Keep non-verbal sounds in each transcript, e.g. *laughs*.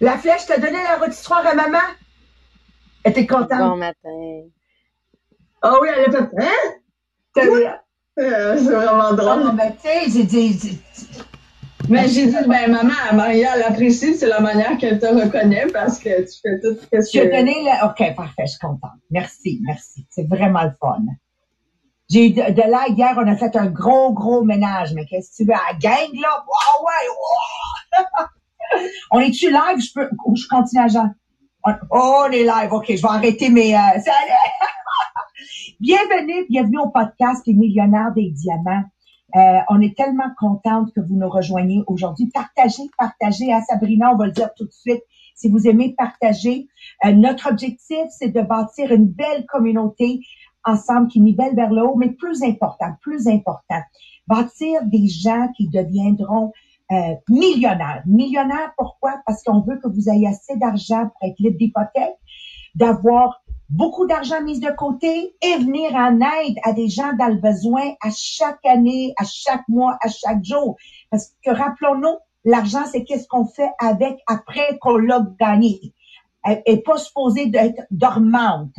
La flèche t'a donné la rôtissoire à maman? Elle était contente? Bon matin. Ah oui, elle a fait, hein? T'as vu? Euh, c'est vraiment drôle. Oh, mais tu sais, j'ai dit, Mais j'ai dit, ben, maman, Maria, elle apprécie, c'est la manière qu'elle te reconnaît parce que tu fais tout ce tu as donné la, ok, parfait, je suis contente. Merci, merci. C'est vraiment le fun. J'ai eu de, de là, hier, on a fait un gros, gros ménage. Mais qu'est-ce que tu veux? À la gang, là? Wow, ouais, wow. *laughs* on est-tu live? Je peux, ou je continue à Jean? Oh, on est live. OK, je vais arrêter mes, euh, *laughs* salut! bienvenue, bienvenue au podcast Les millionnaires des diamants. Euh, on est tellement contente que vous nous rejoigniez aujourd'hui. Partagez, partagez à Sabrina, on va le dire tout de suite. Si vous aimez partager, Euh, notre objectif, c'est de bâtir une belle communauté ensemble qui nivelle vers le haut, mais plus important, plus important, bâtir des gens qui deviendront euh, millionnaires. Millionnaires, pourquoi? Parce qu'on veut que vous ayez assez d'argent pour être libre d'hypothèque, d'avoir beaucoup d'argent mis de côté et venir en aide à des gens dans le besoin à chaque année, à chaque mois, à chaque jour. Parce que rappelons-nous, l'argent, c'est qu'est-ce qu'on fait avec après qu'on l'a gagné. Elle est pas supposée d'être dormante.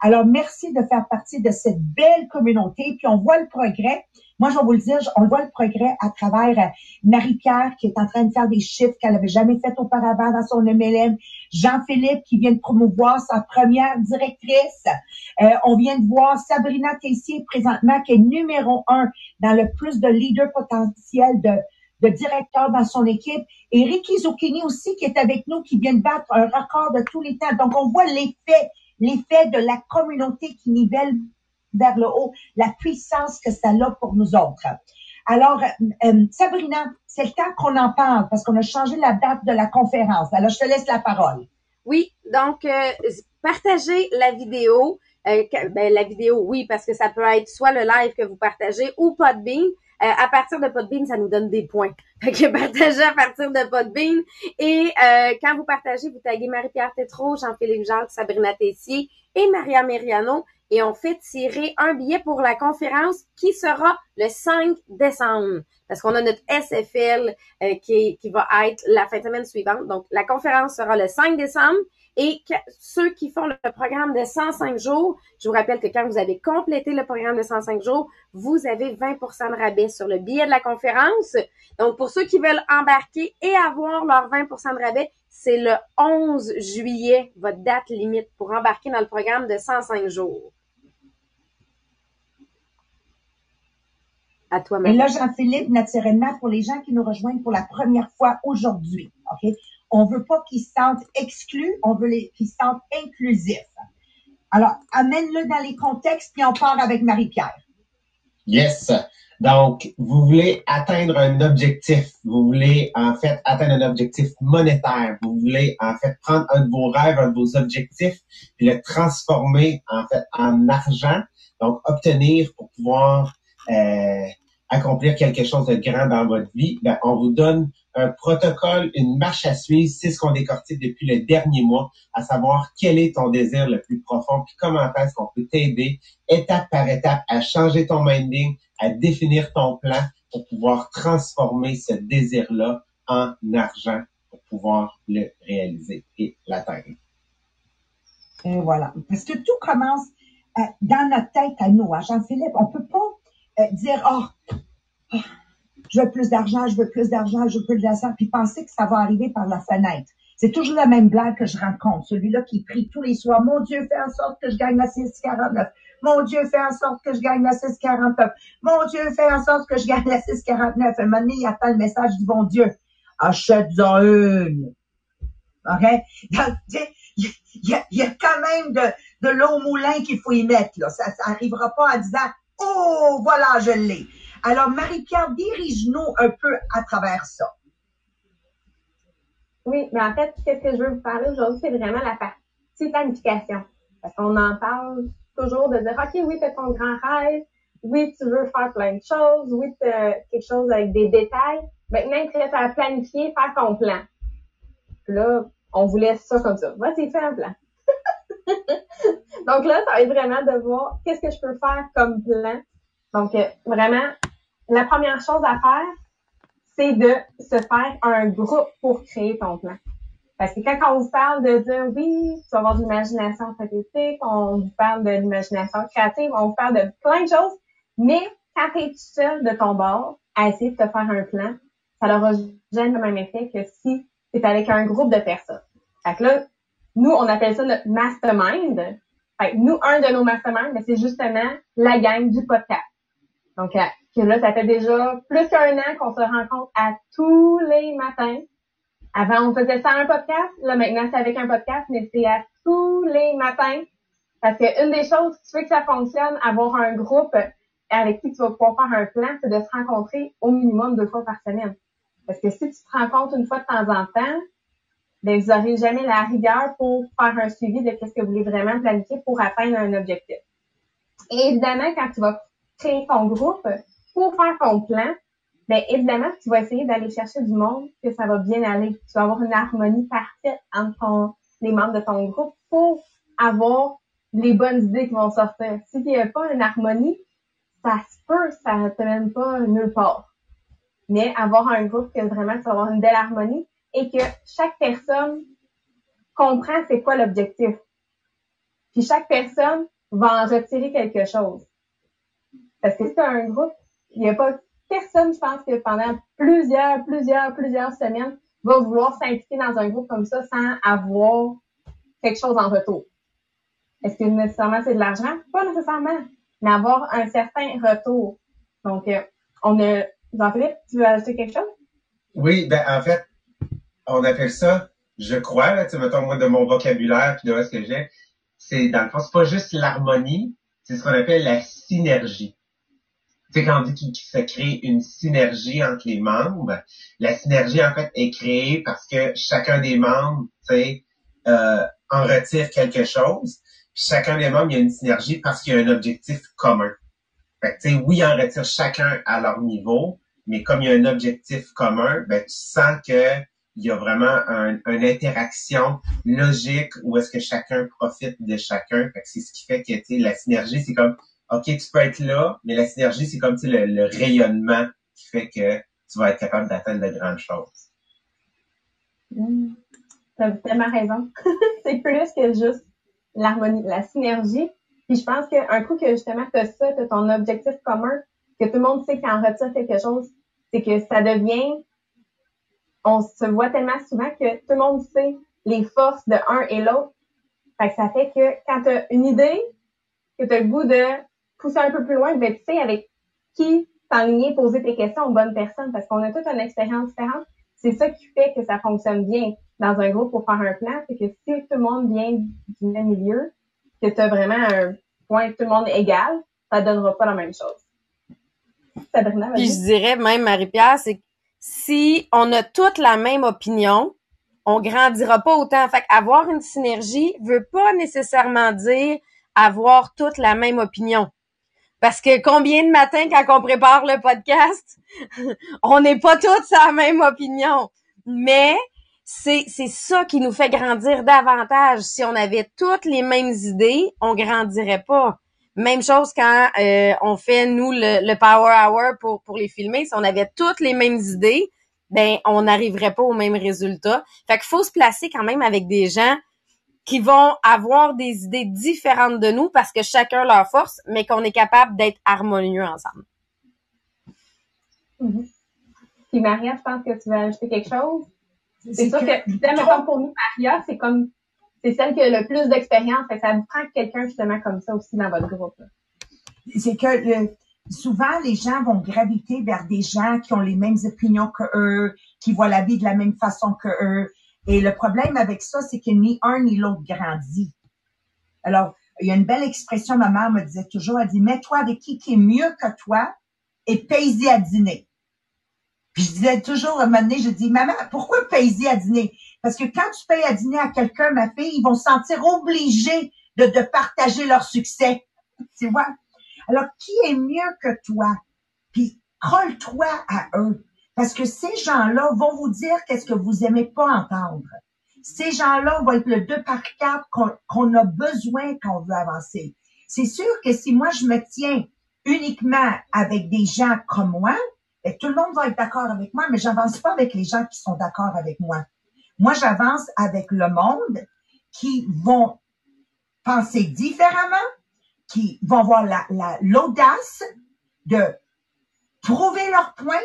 Alors, merci de faire partie de cette belle communauté. Puis, on voit le progrès. Moi, je vais vous le dire, on voit le progrès à travers euh, Marie-Pierre qui est en train de faire des chiffres qu'elle avait jamais fait auparavant dans son MLM. Jean-Philippe qui vient de promouvoir sa première directrice. Euh, on vient de voir Sabrina Tessier présentement qui est numéro un dans le plus de leaders potentiels de, de directeurs dans son équipe. Et Ricky Zucchini aussi qui est avec nous, qui vient de battre un record de tous les temps. Donc, on voit l'effet, l'effet de la communauté qui nivelle vers le haut, la puissance que ça a pour nous autres. Alors, euh, Sabrina, c'est le temps qu'on en parle parce qu'on a changé la date de la conférence. Alors, je te laisse la parole. Oui, donc euh, partagez la vidéo. Euh, ben, la vidéo, oui, parce que ça peut être soit le live que vous partagez ou Podbean. Euh, à partir de Podbean, ça nous donne des points. *laughs* Fait que partagez à partir de Podbean. Et euh, quand vous partagez, vous taguez Marie-Pierre Tétrault, Jean-Philippe Jacques, Sabrina Tessier et Maria Meriano. Et on fait tirer un billet pour la conférence qui sera le 5 décembre. Parce qu'on a notre SFL euh, qui, qui va être la fin de semaine suivante. Donc, la conférence sera le 5 décembre. Et que- ceux qui font le programme de 105 jours, je vous rappelle que quand vous avez complété le programme de 105 jours, vous avez 20% de rabais sur le billet de la conférence. Donc, pour ceux qui veulent embarquer et avoir leur 20% de rabais, c'est le 11 juillet, votre date limite pour embarquer dans le programme de 105 jours. À toi, Et là, Jean-Philippe, naturellement, pour les gens qui nous rejoignent pour la première fois aujourd'hui, OK? On veut pas qu'ils se sentent exclus, on veut qu'ils se sentent inclusifs. Alors, amène-le dans les contextes, puis on part avec Marie-Pierre. Yes. Donc, vous voulez atteindre un objectif. Vous voulez, en fait, atteindre un objectif monétaire. Vous voulez, en fait, prendre un de vos rêves, un de vos objectifs, puis le transformer, en fait, en argent. Donc, obtenir pour pouvoir euh, accomplir quelque chose de grand dans votre vie. Ben, on vous donne un protocole, une marche à suivre. C'est ce qu'on décortique depuis le dernier mois, à savoir quel est ton désir le plus profond, puis comment est-ce qu'on peut t'aider étape par étape à changer ton minding, à définir ton plan pour pouvoir transformer ce désir-là en argent pour pouvoir le réaliser et l'atteindre. Et voilà. Parce que tout commence euh, dans notre tête à nous, hein, Jean-Philippe. On peut pas euh, dire, oh, oh, je veux plus d'argent, je veux plus d'argent, je veux plus d'argent, puis penser que ça va arriver par la fenêtre. C'est toujours la même blague que je raconte. Celui-là qui prie tous les soirs, mon Dieu, fais en sorte que je gagne la 649. Mon Dieu, fais en sorte que je gagne la 649. Mon Dieu, fais en sorte que je gagne la 649. Un moment donné, il attend le message du bon Dieu. Achète-en une. OK? Il y, a- il y a quand même de, de l'eau au moulin qu'il faut y mettre. Là. Ça n'arrivera pas en disant Oh, voilà, je l'ai. Alors, Marie-Pierre, dirige-nous un peu à travers ça. Oui, mais en fait, qu'est-ce que je veux vous parler aujourd'hui, c'est vraiment la partie planification. Parce qu'on en parle toujours de dire, OK, oui, t'as ton grand rêve, oui, tu veux faire plein de choses, oui, t'as quelque chose avec des détails. Maintenant, il te reste à planifier, faire ton plan. Puis là, on vous laisse ça comme ça. Vas-y, fais un plan. Donc là, ça va être vraiment de voir qu'est-ce que je peux faire comme plan. Donc, euh, vraiment, la première chose à faire, c'est de se faire un groupe pour créer ton plan. Parce que quand on vous parle de dire oui, tu vas avoir de l'imagination statistique, on vous parle de l'imagination créative, on vous parle de plein de choses, mais quand tu es tout seul de ton bord à essayer de te faire un plan, ça n'aura jamais le même effet que si tu es avec un groupe de personnes. Fait que là, nous, on appelle ça notre mastermind. Fait nous, un de nos masterminds, ben, c'est justement la gang du podcast. Donc, euh, que là, ça fait déjà plus qu'un an qu'on se rencontre à tous les matins avant, on faisait ça un podcast. Là, maintenant, c'est avec un podcast, mais c'est à tous les matins. Parce que une des choses qui fait que ça fonctionne, avoir un groupe avec qui tu vas pouvoir faire un plan, c'est de se rencontrer au minimum deux fois par semaine. Parce que si tu te rencontres une fois de temps en temps, ben, vous n'aurez jamais la rigueur pour faire un suivi de ce que vous voulez vraiment planifier pour atteindre un objectif. Et évidemment, quand tu vas créer ton groupe, pour faire ton plan, ben évidemment, tu vas essayer d'aller chercher du monde que ça va bien aller. Tu vas avoir une harmonie parfaite entre les membres de ton groupe pour avoir les bonnes idées qui vont sortir. Si n'y a pas une harmonie, ça se peut, ça ne te mène pas nulle part. Mais avoir un groupe que vraiment tu vas avoir une belle harmonie et que chaque personne comprend c'est quoi l'objectif. Puis chaque personne va en retirer quelque chose. Parce que as un groupe, il n'y a pas personne, je pense que pendant plusieurs, plusieurs, plusieurs semaines, va vouloir s'impliquer dans un groupe comme ça sans avoir quelque chose en retour. Est-ce que nécessairement c'est de l'argent? Pas nécessairement, mais avoir un certain retour. Donc, euh, on a... Jean-Philippe, tu veux ajouter quelque chose? Oui, ben en fait, on appelle ça, je crois, là, mettons moi de mon vocabulaire puis de ce que j'ai, c'est dans le fond, c'est pas juste l'harmonie, c'est ce qu'on appelle la synergie tu sais, quand on dit qu'il se crée une synergie entre les membres, la synergie, en fait, est créée parce que chacun des membres, tu sais, euh, en retire quelque chose. Puis chacun des membres, il y a une synergie parce qu'il y a un objectif commun. Fait que, tu sais, oui, ils en retirent chacun à leur niveau, mais comme il y a un objectif commun, ben, tu sens que il y a vraiment un, une interaction logique où est-ce que chacun profite de chacun. C'est ce qui fait que, tu la synergie, c'est comme OK, tu peux être là, mais la synergie, c'est comme le, le rayonnement qui fait que tu vas être capable d'atteindre de grandes choses. Mmh. Tu tellement raison. *laughs* c'est plus que juste l'harmonie, la synergie. Puis je pense qu'un coup que justement tu as ça, tu ton objectif commun, que tout le monde sait qu'il en retire quelque chose, c'est que ça devient, on se voit tellement souvent que tout le monde sait les forces de un et l'autre. Fait que ça fait que quand tu as une idée, que tu as le goût de pousser un peu plus loin, ben, tu sais avec qui t'enligner, poser tes questions aux bonnes personnes, parce qu'on a toute une expérience différente. C'est ça qui fait que ça fonctionne bien dans un groupe pour faire un plan, c'est que si tout le monde vient du même milieu, que tu as vraiment un point tout le monde égal, ça donnera pas la même chose. Puis je dirais même, Marie-Pierre, c'est si on a toute la même opinion, on grandira pas autant. Fait avoir une synergie veut pas nécessairement dire avoir toute la même opinion. Parce que combien de matins, quand on prépare le podcast, *laughs* on n'est pas tous à la même opinion. Mais c'est, c'est ça qui nous fait grandir davantage. Si on avait toutes les mêmes idées, on grandirait pas. Même chose quand euh, on fait, nous, le, Power Hour pour, pour les filmer. Si on avait toutes les mêmes idées, ben on n'arriverait pas au même résultat. Fait qu'il faut se placer quand même avec des gens qui vont avoir des idées différentes de nous parce que chacun leur force, mais qu'on est capable d'être harmonieux ensemble. Mm-hmm. Puis Maria, je pense que tu veux ajouter quelque chose? C'est sûr que, que pour nous, Maria, c'est comme c'est celle qui a le plus d'expérience. Ça vous prend quelqu'un justement comme ça aussi dans votre groupe. C'est que souvent les gens vont graviter vers des gens qui ont les mêmes opinions que eux, qui voient la vie de la même façon que eux, et le problème avec ça, c'est que ni un ni l'autre grandit. Alors, il y a une belle expression, ma mère me disait toujours, elle dit, mets-toi avec qui qui est mieux que toi et paye-y à dîner. Puis je disais toujours, à un moment donné, je dis, maman, pourquoi paye-y à dîner? Parce que quand tu payes à dîner à quelqu'un, ma fille, ils vont se sentir obligés de, de partager leur succès. Tu vois? Alors, qui est mieux que toi? Puis, colle-toi à eux. Parce que ces gens-là vont vous dire qu'est-ce que vous aimez pas entendre. Ces gens-là vont être le deux par quatre qu'on a besoin quand on veut avancer. C'est sûr que si moi je me tiens uniquement avec des gens comme moi, Et tout le monde va être d'accord avec moi, mais j'avance pas avec les gens qui sont d'accord avec moi. Moi, j'avance avec le monde qui vont penser différemment, qui vont avoir la, l'audace de prouver leur point.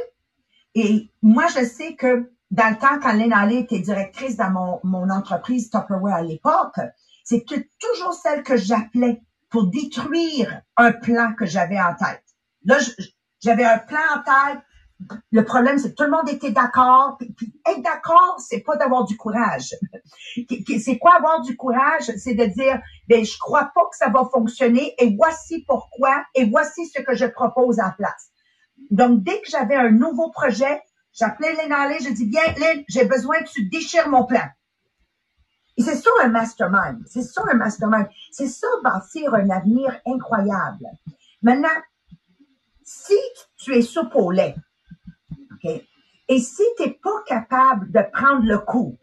Et moi, je sais que dans le temps, quand Lynn Alley était directrice dans mon, mon entreprise Tupperware à l'époque, c'était toujours celle que j'appelais pour détruire un plan que j'avais en tête. Là, j'avais un plan en tête. Le problème, c'est que tout le monde était d'accord. Être d'accord, c'est pas d'avoir du courage. *laughs* C'est quoi avoir du courage? C'est de dire, ben, je crois pas que ça va fonctionner et voici pourquoi et voici ce que je propose en place. Donc, dès que j'avais un nouveau projet, j'appelais Lynn Alley, je dis, bien, Lynn, j'ai besoin que tu déchires mon plan. Et c'est ça un mastermind. C'est ça un mastermind. C'est ça bâtir un avenir incroyable. Maintenant, si tu es soupe au lait, Et si tu n'es pas capable de prendre le coup,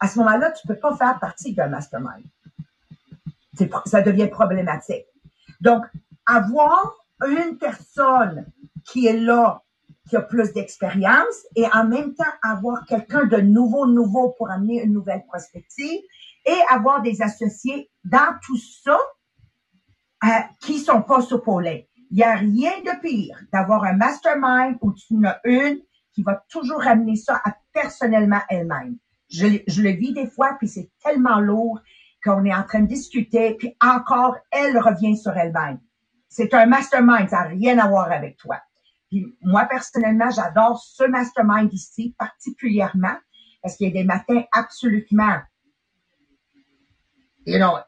à ce moment-là, tu ne peux pas faire partie d'un mastermind. Ça devient problématique. Donc, avoir une personne qui est là, qui a plus d'expérience, et en même temps avoir quelqu'un de nouveau, nouveau pour amener une nouvelle perspective, et avoir des associés dans tout ça euh, qui sont pas lait. Il n'y a rien de pire d'avoir un mastermind où tu en as une qui va toujours ramener ça à personnellement elle-même. Je, le vis des fois, puis c'est tellement lourd qu'on est en train de discuter, puis encore, elle revient sur elle-même. C'est un mastermind, ça n'a rien à voir avec toi. Puis moi, personnellement, j'adore ce mastermind ici particulièrement parce qu'il y a des matins absolument, you know,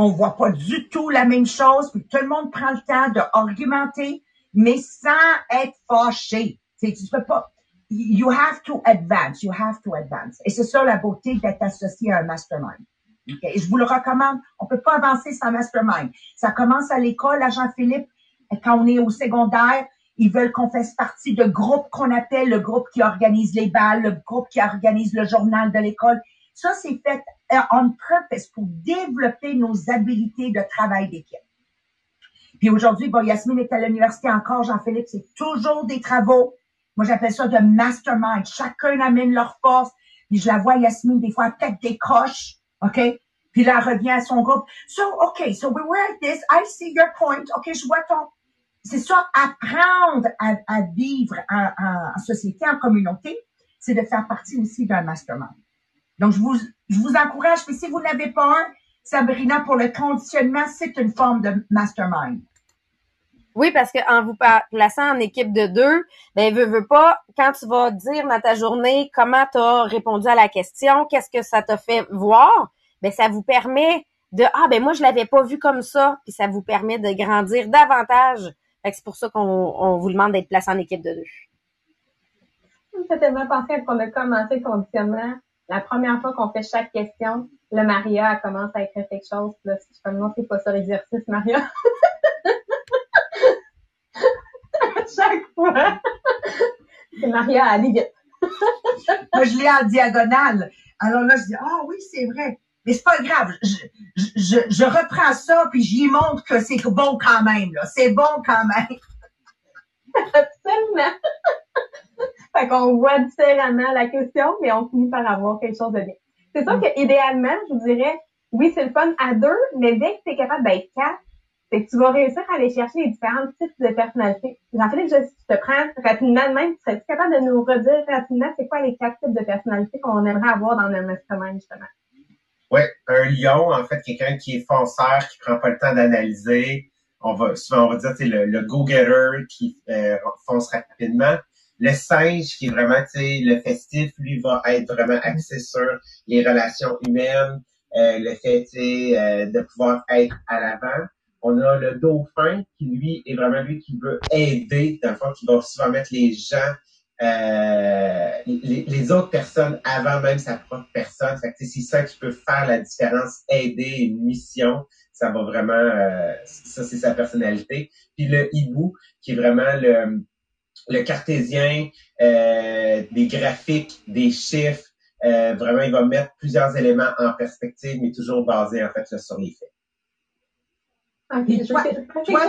on voit pas du tout la même chose, puis tout le monde prend le temps d'argumenter, mais sans être fâché. Tu, tu peux pas. You have to advance. You have to advance. Et c'est ça la beauté d'être associé à un mastermind. Okay? je vous le recommande. On peut pas avancer sans mastermind. Ça commence à l'école, à Jean-Philippe, quand on est au secondaire. Ils veulent qu'on fasse partie de groupes qu'on appelle le groupe qui organise les balles, le groupe qui organise le journal de l'école. Ça, c'est fait euh, on purpose pour développer nos habiletés de travail d'équipe. Puis aujourd'hui, bon, Yasmine est à l'université encore, Jean-Philippe, c'est toujours des travaux. Moi, j'appelle ça de mastermind. Chacun amène leur force. Puis je la vois, Yasmine, des fois, peut-être des croches, OK? Puis là, elle revient à son groupe. So, OK, so we were at this. I see your point. OK, je vois ton... C'est ça, apprendre à, vivre en société, en communauté, c'est de faire partie aussi d'un mastermind. Donc, je vous, je vous encourage, mais si vous n'avez pas un, Sabrina, pour le conditionnement, c'est une forme de mastermind. Oui, parce qu'en vous plaçant en équipe de deux, ben, veux, veux pas, quand tu vas dire dans ta journée comment tu as répondu à la question, qu'est-ce que ça t'a fait voir, ben, ça vous permet de, ah, ben, moi, je l'avais pas vu comme ça, puis ça vous permet de grandir davantage. c'est pour ça qu'on vous demande d'être placé en équipe de deux. Ça me fait tellement penser qu'on a commencé le conditionnement la première fois qu'on fait chaque question, le Maria commence à écrire quelque chose. Là, je fais, non, c'est pas ça l'exercice, Maria. *laughs* chaque fois. c'est Maria à vite. Moi, je l'ai en diagonale. Alors là, je dis, ah oui, c'est vrai. Mais c'est pas grave. Je, je, je, reprends ça, puis j'y montre que c'est bon quand même. Là. C'est bon quand même. *laughs* Absolument. Fait qu'on voit différemment la question, mais on finit par avoir quelque chose de bien. C'est sûr mm. que idéalement, je vous dirais, oui, c'est le fun à deux, mais dès que tu es capable d'être quatre, c'est que tu vas réussir à aller chercher les différents types de personnalités. Jean-Philippe, je te prends rapidement même, serais-tu capable de nous redire rapidement c'est quoi les quatre types de personnalités qu'on aimerait avoir dans le mastermind, justement? Oui, un lion, en fait, quelqu'un qui est fonceur, qui prend pas le temps d'analyser. On va souvent on va dire le, le go-getter qui euh, fonce rapidement. Le singe, qui est vraiment, tu sais, le festif, lui, va être vraiment axé sur les relations humaines, euh, le fait, tu sais, euh, de pouvoir être à l'avant. On a le dauphin, qui, lui, est vraiment lui qui veut aider, dans le fond, qui va souvent mettre les gens, euh, les, autres personnes avant même sa propre personne. Fait que, c'est ça qui peut faire la différence, aider une mission. Ça va vraiment, ça, c'est sa personnalité. Puis le hibou, qui est vraiment le le cartésien, euh, des graphiques, des chiffres. Euh, vraiment, il va mettre plusieurs éléments en perspective, mais toujours basé en fait sur les faits. Okay, toi, toi,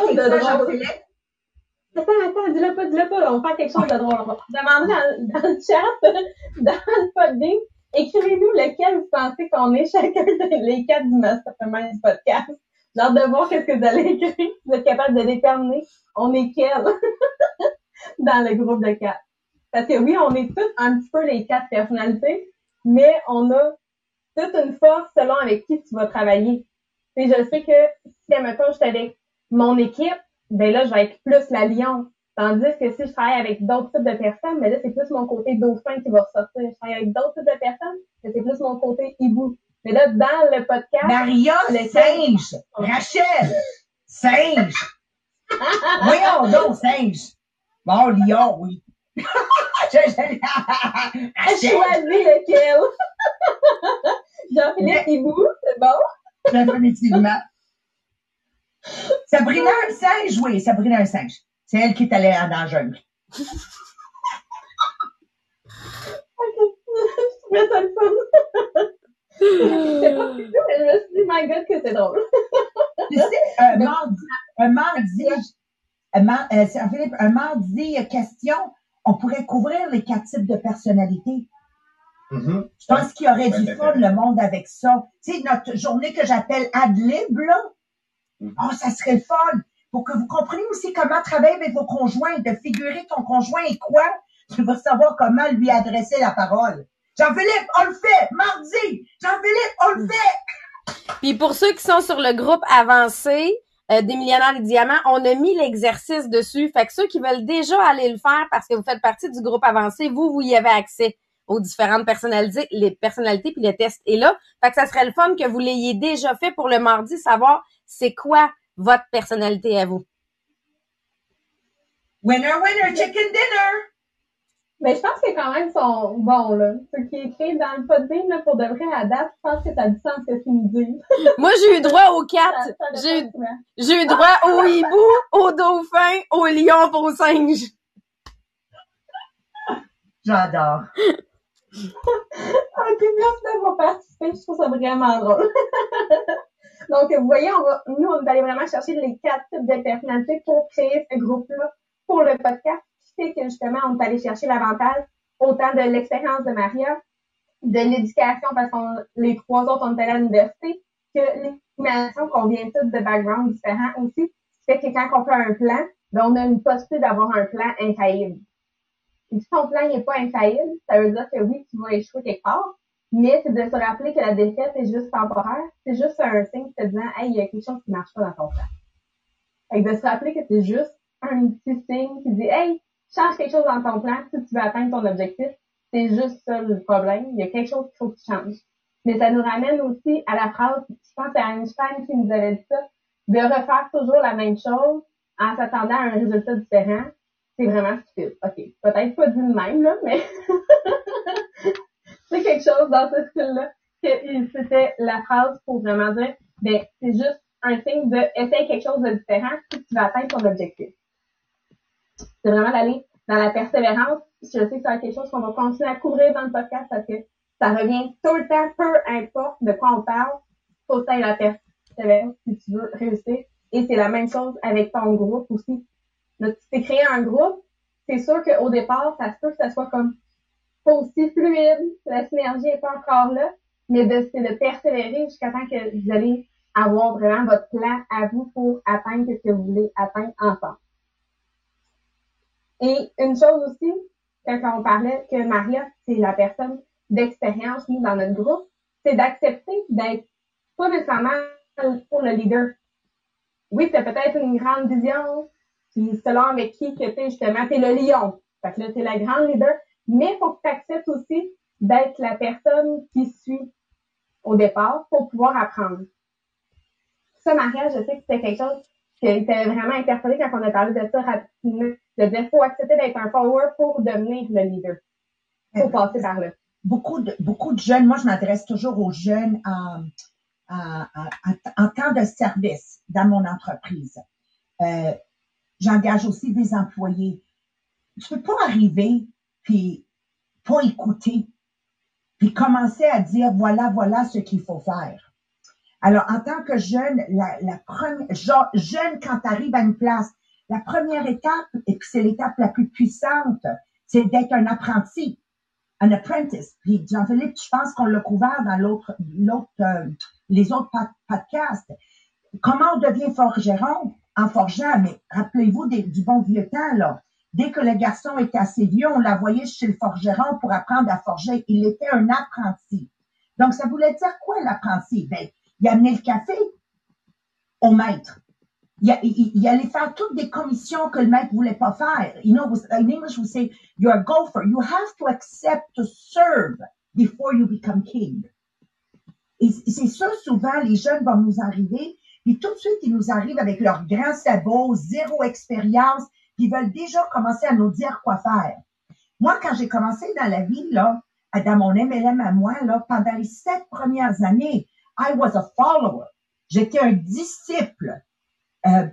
Attends, attends, dis-le pas, dis-le pas, là, on va faire quelque chose de drôle. On va demander dans, dans le chat, *laughs* dans le poding, écrivez-nous lequel vous pensez qu'on est chacun les quatre du mastermind du podcast. J'ai hâte de voir qu'est-ce que vous allez écrire. Vous êtes capable de déterminer on est quel *laughs* *laughs* dans le groupe de quatre. Parce que oui, on est tous un petit peu les quatre personnalités, mais on a toute une force selon avec qui tu vas travailler. Et je sais que si, maintenant je suis avec mon équipe, ben là, je vais être plus la lion. Tandis que si je travaille avec d'autres types de personnes, ben là, c'est plus mon côté dauphin qui va ressortir. Je travaille avec d'autres types de personnes, mais c'est plus mon côté hibou. Mais là, dans le podcast. Maria, le singe. Rachel, singe. *laughs* Voyons donc, singe. Bon, lion, oui. *laughs* Choisis lequel. *laughs* Jean-Philippe Hibou, c'est bon? *laughs* Définitivement. Sabrina un singe, oui, Sabrina un singe. C'est elle qui est allée dans la jungle. ok. Je ça le fun. Je me suis dit, my god, que c'est drôle. tu sais, un mardi, un, mardi, euh, Philippe, un mardi euh, question, on pourrait couvrir les quatre types de personnalités. Mm-hmm. Je pense qu'il y aurait du fun, le monde, avec ça. Tu sais, notre journée que j'appelle Adlib, là, Mm-hmm. oh, ça serait le fun. Pour que vous compreniez aussi comment travailler avec vos conjoints, de figurer ton conjoint et quoi, tu vas savoir comment lui adresser la parole. Jean-Philippe, on le fait! Mardi! Jean-Philippe, on le fait! Puis pour ceux qui sont sur le groupe avancé euh, des millionnaires des diamants, on a mis l'exercice dessus. Fait que ceux qui veulent déjà aller le faire parce que vous faites partie du groupe avancé, vous, vous y avez accès aux différentes personnalités, les personnalités puis le test est là. Fait que ça serait le fun que vous l'ayez déjà fait pour le mardi, savoir c'est quoi votre personnalité à vous. Winner, winner, chicken dinner! Mais je pense que quand même sont bons, là. Ce qui est écrit dans le podbean, là, pour de vrai, à date, je pense que ça a du sens ce que tu nous dis. *laughs* Moi, j'ai eu droit aux quatre. J'ai souvent. j'ai eu droit au hibou, au dauphin, au lion, au singe. J'adore. *laughs* Ok, merci d'avoir participé. Je trouve ça vraiment drôle. *laughs* Donc, vous voyez, on va, nous, on est allé vraiment chercher les quatre types de personnalités pour créer ce groupe-là pour le podcast. Que justement, on est allé chercher l'avantage autant de l'expérience de Maria, de l'éducation, parce qu'on les trois autres, on est allés à l'université, que l'animation, qu'on vient tous de backgrounds différents aussi. Fait que quand on fait un plan, ben, on a une possibilité d'avoir un plan infaillible. Et si ton plan n'est pas infaillible, ça veut dire que oui, tu vas échouer quelque part, mais c'est de se rappeler que la défaite est juste temporaire. C'est juste un signe te disant, hey, il y a quelque chose qui marche pas dans ton plan. Fait que de se rappeler que c'est juste un petit signe qui dit, hey, change quelque chose dans ton plan si tu veux atteindre ton objectif. C'est juste ça le problème. Il y a quelque chose qu'il faut que tu changes. Mais ça nous ramène aussi à la phrase, je pense c'est Einstein qui nous avait dit ça, de refaire toujours la même chose en s'attendant à un résultat différent. C'est vraiment stupide. OK. Peut-être pas dit de même, là, mais *laughs* c'est quelque chose dans ce style-là c'était la phrase pour vraiment dire, ben, c'est juste un signe de essayer quelque chose de différent si tu vas atteindre ton objectif. C'est vraiment d'aller dans la persévérance. Je sais que c'est quelque chose qu'on va continuer à couvrir dans le podcast parce que ça revient tout le temps, peu importe de quoi on parle, faut que la persévérance si tu veux réussir. Et c'est la même chose avec ton groupe aussi. Donc, tu t'es créé un groupe, c'est sûr qu'au départ, ça se peut que ça soit comme pas aussi fluide, la synergie n'est pas encore là, mais c'est de persévérer jusqu'à temps que vous allez avoir vraiment votre plan à vous pour atteindre ce que vous voulez atteindre ensemble. Et une chose aussi, quand on parlait que Maria, c'est la personne d'expérience, nous, dans notre groupe, c'est d'accepter d'être pas nécessairement pour le leader. Oui, c'est peut-être une grande vision, puis selon avec qui que t'es justement, t'es le lion. Fait que là, t'es la grande leader, mais faut que tu acceptes aussi d'être la personne qui suit au départ pour pouvoir apprendre. Ça, Maria, je sais que c'était quelque chose était vraiment interpellé quand on a parlé de ça rapidement. De dire, faut accepter d'être un follower pour devenir le leader. Faut passer par là. Beaucoup de, beaucoup de jeunes, moi, je m'adresse toujours aux jeunes en, en, en, en temps de service dans mon entreprise. Euh, J'engage aussi des employés. Tu peux pas arriver puis pas écouter puis commencer à dire voilà, voilà ce qu'il faut faire. Alors, en tant que jeune, la, la première, genre, jeune, quand tu arrives à une place, La première étape, et puis c'est l'étape la plus puissante, c'est d'être un apprenti, un apprentice. Puis Jean-Philippe, je pense qu'on l'a couvert dans l'autre, l'autre, euh, les autres podcasts. Comment on devient forgeron en forgeant? Mais rappelez-vous du bon vieux temps, là. Dès que le garçon était assez vieux, on l'envoyait chez le forgeron pour apprendre à forger. Il était un apprenti. Donc, ça voulait dire quoi, l'apprenti? Ben, il amenait le café au maître. Il, il, il, allait faire toutes des commissions que le maître voulait pas faire. You know, in English we say, you're a gopher. You have to accept to serve before you become king. Et c'est ça, souvent, les jeunes vont nous arriver, puis tout de suite, ils nous arrivent avec leurs grands sabots, zéro expérience, puis ils veulent déjà commencer à nous dire quoi faire. Moi, quand j'ai commencé dans la vie, là, dans mon MLM à moi, là, pendant les sept premières années, I was a follower. J'étais un disciple. Euh,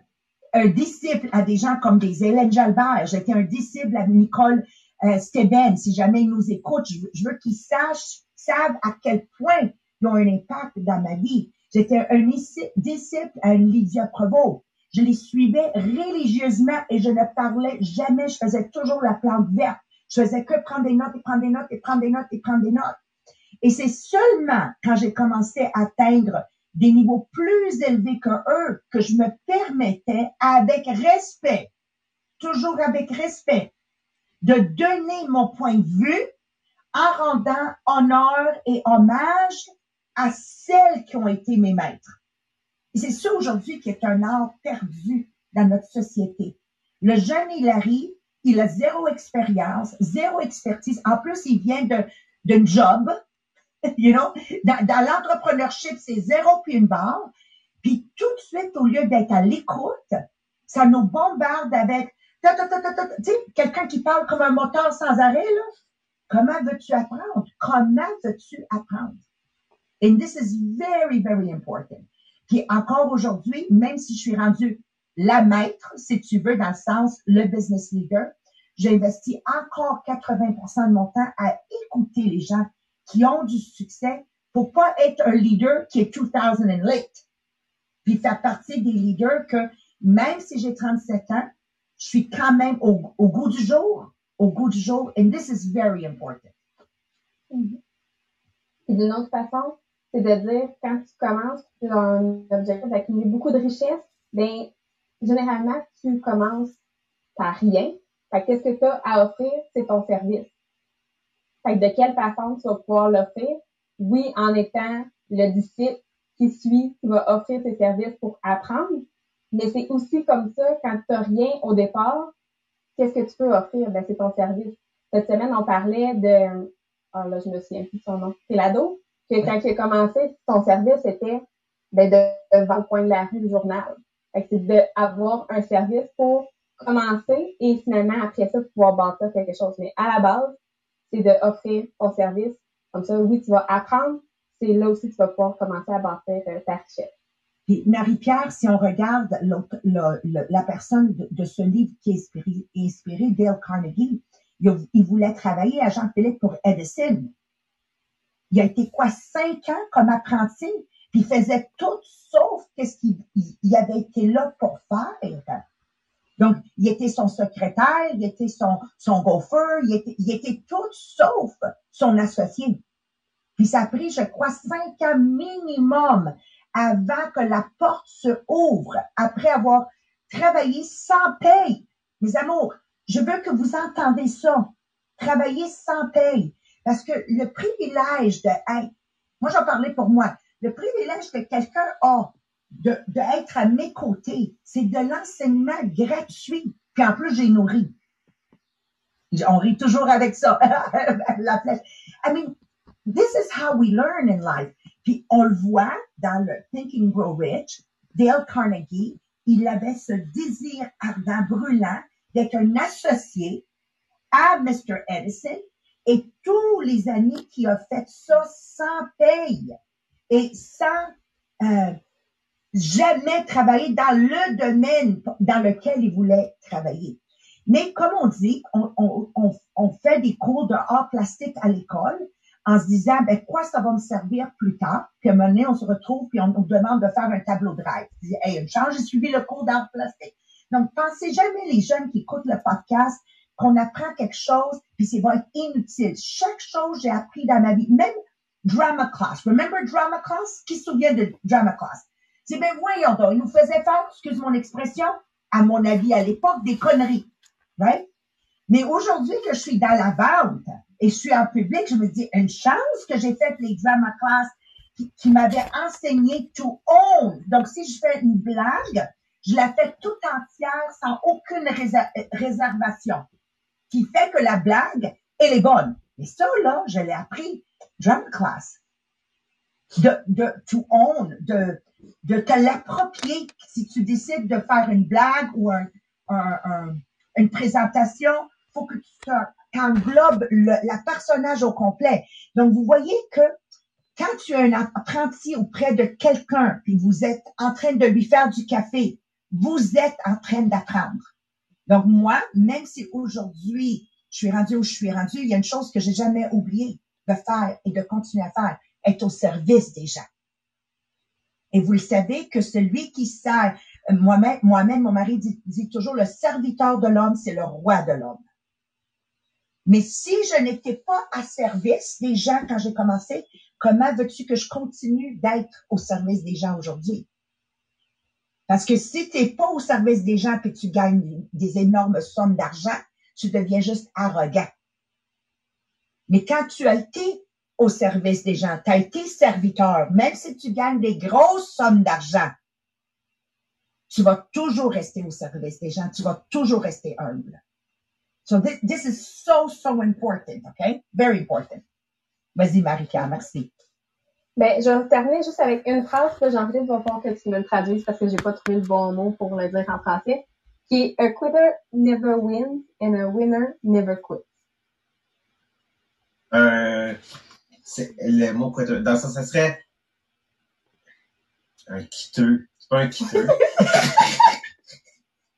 un disciple à des gens comme des Hélène Jalbert. J'étais un disciple à Nicole euh, Steben. Si jamais ils nous écoutent, je, veux qu'ils sachent, savent à quel point ils ont un impact dans ma vie. J'étais un disciple à Lydia Provo. Je les suivais religieusement et je ne parlais jamais. Je faisais toujours la plante verte. Je faisais que prendre des notes et prendre des notes et prendre des notes et prendre des notes. Et c'est seulement quand j'ai commencé à atteindre des niveaux plus élevés que eux que je me permettais avec respect, toujours avec respect, de donner mon point de vue en rendant honneur et hommage à celles qui ont été mes maîtres. Et c'est ça aujourd'hui qui est un art perdu dans notre société. Le jeune Hilary, il a zéro expérience, zéro expertise. En plus, il vient d'un job, *laughs* you know? Dans, dans l'entrepreneurship, c'est zéro puis une barre. Puis tout de suite, au lieu d'être à l'écoute, ça nous bombarde avec tu sais, quelqu'un qui parle comme un moteur sans arrêt, là. Comment veux-tu apprendre? Comment veux-tu apprendre? And this is very, very important. Puis encore aujourd'hui, même si je suis rendue la maître, si tu veux, dans le sens le business leader, j'investis encore 80% de mon temps à écouter les gens qui ont du succès pour pas être un leader qui est 2000 late. Puis faire partie des leaders que même si j'ai 37 ans, je suis quand même au, goût du jour, au goût du jour. And this is very important. Mm-hmm. Et d'une autre façon, c'est de dire, quand tu commences, tu as un objectif d'accumuler beaucoup de richesses, ben, généralement, tu commences par rien. Fait qu'est-ce que tu as à offrir? C'est ton service. Fait de quelle façon tu vas pouvoir l'offrir? Oui, en étant le disciple qui suit, qui va offrir tes services pour apprendre, mais c'est aussi comme ça, quand tu n'as rien au départ, qu'est-ce que tu peux offrir? Ben, c'est ton service. Cette semaine, on parlait de, ah là, je me souviens plus de son nom, c'est l'ado que quand tu as commencé, ton service était ben, de, vendre le coin de la rue le journal. c'est d'avoir un service pour commencer et finalement, après ça, pouvoir bâtir quelque chose. Mais à la base, c'est d'offrir ton service. Comme ça, oui, tu vas apprendre. C'est là aussi que tu vas pouvoir commencer à bâtir euh, ta richesse. Puis Marie-Pierre, si on regarde la personne de, ce livre qui est inspiré, Dale Carnegie, il, il voulait travailler à Jean-Philippe pour Edison. Il a été quoi, cinq ans comme apprenti, puis il faisait tout sauf qu'est-ce qu'il avait été là pour faire. Donc, il était son secrétaire, il était son, son il était, tout sauf son associé. Puis ça a pris, je crois, cinq ans minimum avant que la porte se ouvre, après avoir travaillé sans paye. Mes amours, je veux que vous entendez ça. Travailler sans paye. Parce que le privilège de être, moi j'en parlais pour moi, le privilège que quelqu'un a de, à mes côtés, c'est de l'enseignement gratuit. Puis en plus, j'ai nourri. On rit toujours avec ça, *laughs* la flèche. I mean, this is how we learn in life. Puis on le voit dans le Think and Grow Rich, Dale Carnegie, il avait ce désir ardent, brûlant d'être un associé à Mr. Edison et tous les années qui a fait ça sans paye et sans euh, jamais travailler dans le domaine dans lequel il voulait travailler. Mais comme on dit, on, on, on, fait des cours de art plastique à l'école en se disant, ben quoi ça va me servir plus tard? Puis à un moment donné, on se retrouve puis on nous demande de faire un tableau de rêve. hey, une j'ai suivi le cours d'art plastique. Donc, pensez jamais les jeunes qui écoutent le podcast qu'on apprend quelque chose, puis c'est va être inutile. Chaque chose j'ai appris dans ma vie, même drama class. Remember drama class? Qui se souvient de drama class? C'est bien, voyons donc, ils nous faisaient faire, excuse mon expression, à mon avis à l'époque, des conneries. Right? Mais aujourd'hui que je suis dans la vente et je suis en public, je me dis, une chance que j'ai fait les drama class qui, qui m'avaient enseigné to own. Donc, si je fais une blague, je la fais tout entière sans aucune réservation qui fait que la blague, elle est bonne. Et ça, là, je l'ai appris drama class. De, de, to de, de te l'approprier si tu décides de faire une blague ou un, un, une présentation, faut que tu englobes le la personnage au complet. Donc, vous voyez que quand tu es un apprenti auprès de quelqu'un, puis vous êtes en train de lui faire du café, vous êtes en train d'apprendre. Donc moi, même si aujourd'hui je suis rendu où je suis rendu, il y a une chose que j'ai jamais oublié de faire et de continuer à faire, être au service des gens. Et vous le savez que celui qui sert, moi-même, moi-même, mon mari dit, dit toujours, le serviteur de l'homme, c'est le roi de l'homme. Mais si je n'étais pas à service des gens quand j'ai commencé, comment veux-tu que je continue d'être au service des gens aujourd'hui? Parce que si tu n'es pas au service des gens et que tu gagnes des énormes sommes d'argent, tu deviens juste arrogant. Mais quand tu as été au service des gens, tu as été serviteur, même si tu gagnes des grosses sommes d'argent, tu vas toujours rester au service des gens, tu vas toujours rester humble. So this, this is so, so important, okay? Very important. Vas-y, Marika, merci. Ben, je vais terminer juste avec une phrase que Jean-Philippe va falloir que tu me le traduises parce que j'ai pas trouvé le bon mot pour le dire en français, qui est A quitter never wins and a winner never quits. Euh, le mot quitter. Dans ça, ça serait un quitteur. C'est pas un quitteur. *laughs*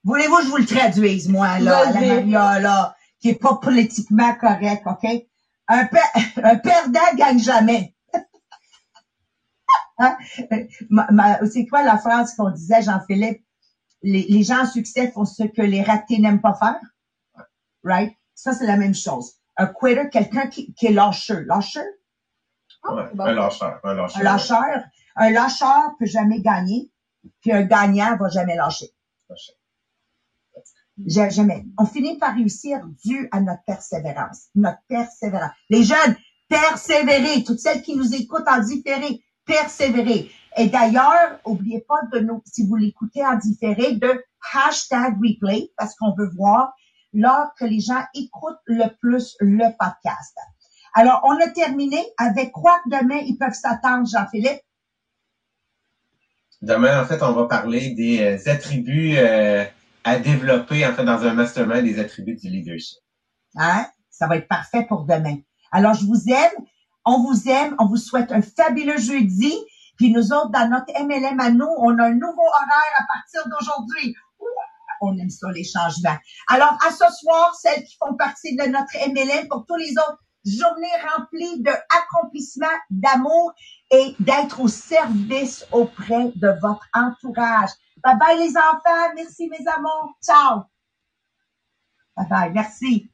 Voulez-vous que je vous le traduise, moi, là, la Maria, là, qui est pas politiquement correct, OK? Un, *laughs* un perdant gagne jamais. *laughs* Hein? c'est quoi la phrase qu'on disait, Jean-Philippe? Les, les, gens en succès font ce que les ratés n'aiment pas faire. Right? Ça, c'est la même chose. Un quitter, quelqu'un qui, qui, est lâcheux. Lâcheux? Un lâcheur. Un lâcheur. Un lâcheur. Un lâcheur peut jamais gagner, puis un gagnant va jamais lâcher. Jamais. On finit par réussir dû à notre persévérance. Notre persévérance. Les jeunes, persévérer. Toutes celles qui nous écoutent en différé, persévérer. Et d'ailleurs, oubliez pas de nous, si vous l'écoutez en différé, de hashtag replay, parce qu'on veut voir là que les gens écoutent le plus le podcast. Alors, on a terminé avec quoi demain ils peuvent s'attendre, Jean-Philippe? Demain, en fait, on va parler des euh, attributs euh, à développer, en fait, dans un mastermind, des attributs du leadership. Hein? Ça va être parfait pour demain. Alors, je vous aime. On vous aime, on vous souhaite un fabuleux jeudi. Puis nous autres, dans notre MLM à nous, on a un nouveau horaire à partir d'aujourd'hui. On aime ça, les changements. Alors, à ce soir, celles qui font partie de notre MLM, pour tous les autres, journées remplies d'accomplissement, d'amour et d'être au service auprès de votre entourage. Bye bye les enfants. Merci mes amours. Ciao. Bye bye. Merci.